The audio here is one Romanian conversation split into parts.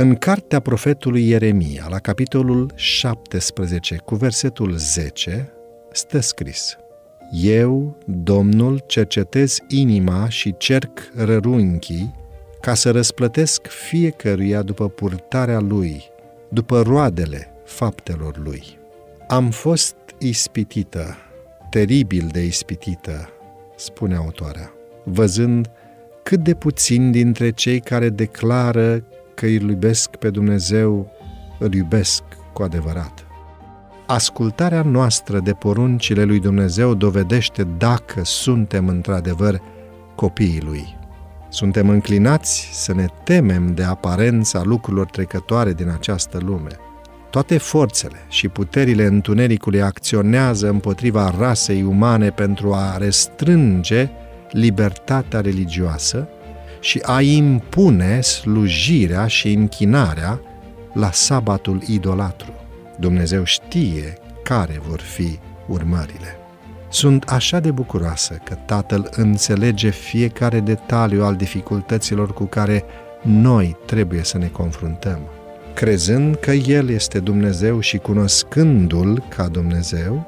În cartea profetului Ieremia, la capitolul 17, cu versetul 10, stă scris Eu, Domnul, cercetez inima și cerc rărunchii ca să răsplătesc fiecăruia după purtarea lui, după roadele faptelor lui. Am fost ispitită, teribil de ispitită, spune autoarea, văzând cât de puțin dintre cei care declară că îl iubesc pe Dumnezeu, îl iubesc cu adevărat. Ascultarea noastră de poruncile lui Dumnezeu dovedește dacă suntem într-adevăr copiii lui. Suntem înclinați să ne temem de aparența lucrurilor trecătoare din această lume. Toate forțele și puterile întunericului acționează împotriva rasei umane pentru a restrânge libertatea religioasă și a impune slujirea și închinarea la sabatul idolatru. Dumnezeu știe care vor fi urmările. Sunt așa de bucuroasă că Tatăl înțelege fiecare detaliu al dificultăților cu care noi trebuie să ne confruntăm. Crezând că El este Dumnezeu și cunoscându-L ca Dumnezeu,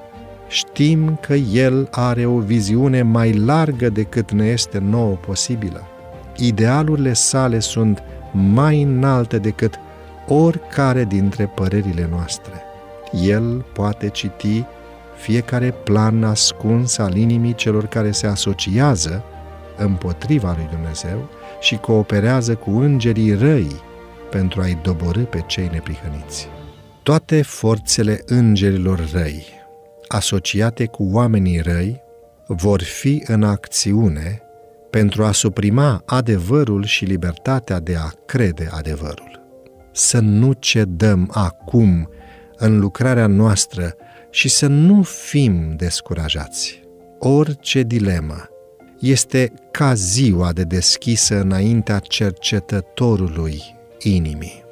știm că El are o viziune mai largă decât ne este nouă posibilă. Idealurile sale sunt mai înalte decât oricare dintre părerile noastre. El poate citi fiecare plan ascuns al inimii celor care se asociază împotriva lui Dumnezeu și cooperează cu îngerii răi pentru a-i doborâ pe cei neprihăniți. Toate forțele îngerilor răi, asociate cu oamenii răi, vor fi în acțiune pentru a suprima adevărul și libertatea de a crede adevărul. Să nu cedăm acum în lucrarea noastră și să nu fim descurajați. Orice dilemă este ca ziua de deschisă înaintea cercetătorului inimii.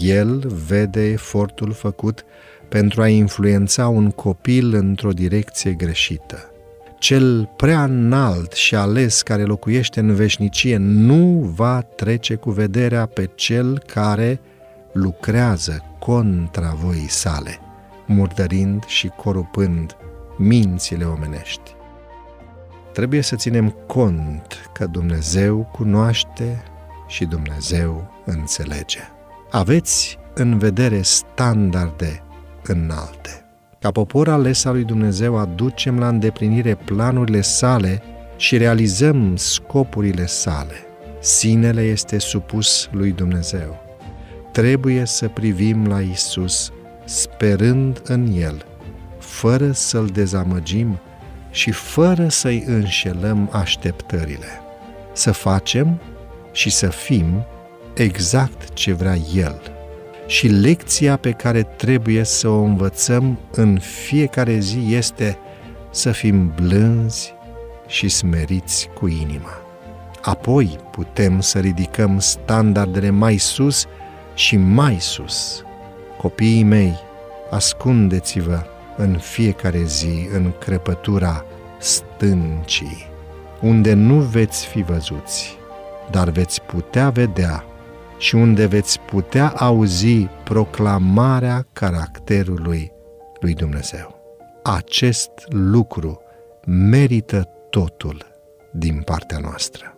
El vede efortul făcut pentru a influența un copil într-o direcție greșită. Cel prea înalt și ales care locuiește în veșnicie nu va trece cu vederea pe cel care lucrează contra voii sale murdărind și corupând mințile omenești. Trebuie să ținem cont că Dumnezeu cunoaște și Dumnezeu înțelege. Aveți în vedere standarde înalte. Ca popor ales al lui Dumnezeu aducem la îndeplinire planurile sale și realizăm scopurile sale. Sinele este supus lui Dumnezeu. Trebuie să privim la Isus sperând în El, fără să-L dezamăgim și fără să-i înșelăm așteptările. Să facem și să fim exact ce vrea El. Și lecția pe care trebuie să o învățăm în fiecare zi este să fim blânzi și smeriți cu inima. Apoi putem să ridicăm standardele mai sus și mai sus Copiii mei, ascundeți-vă în fiecare zi în crăpătura stâncii, unde nu veți fi văzuți, dar veți putea vedea și unde veți putea auzi proclamarea caracterului lui Dumnezeu. Acest lucru merită totul din partea noastră.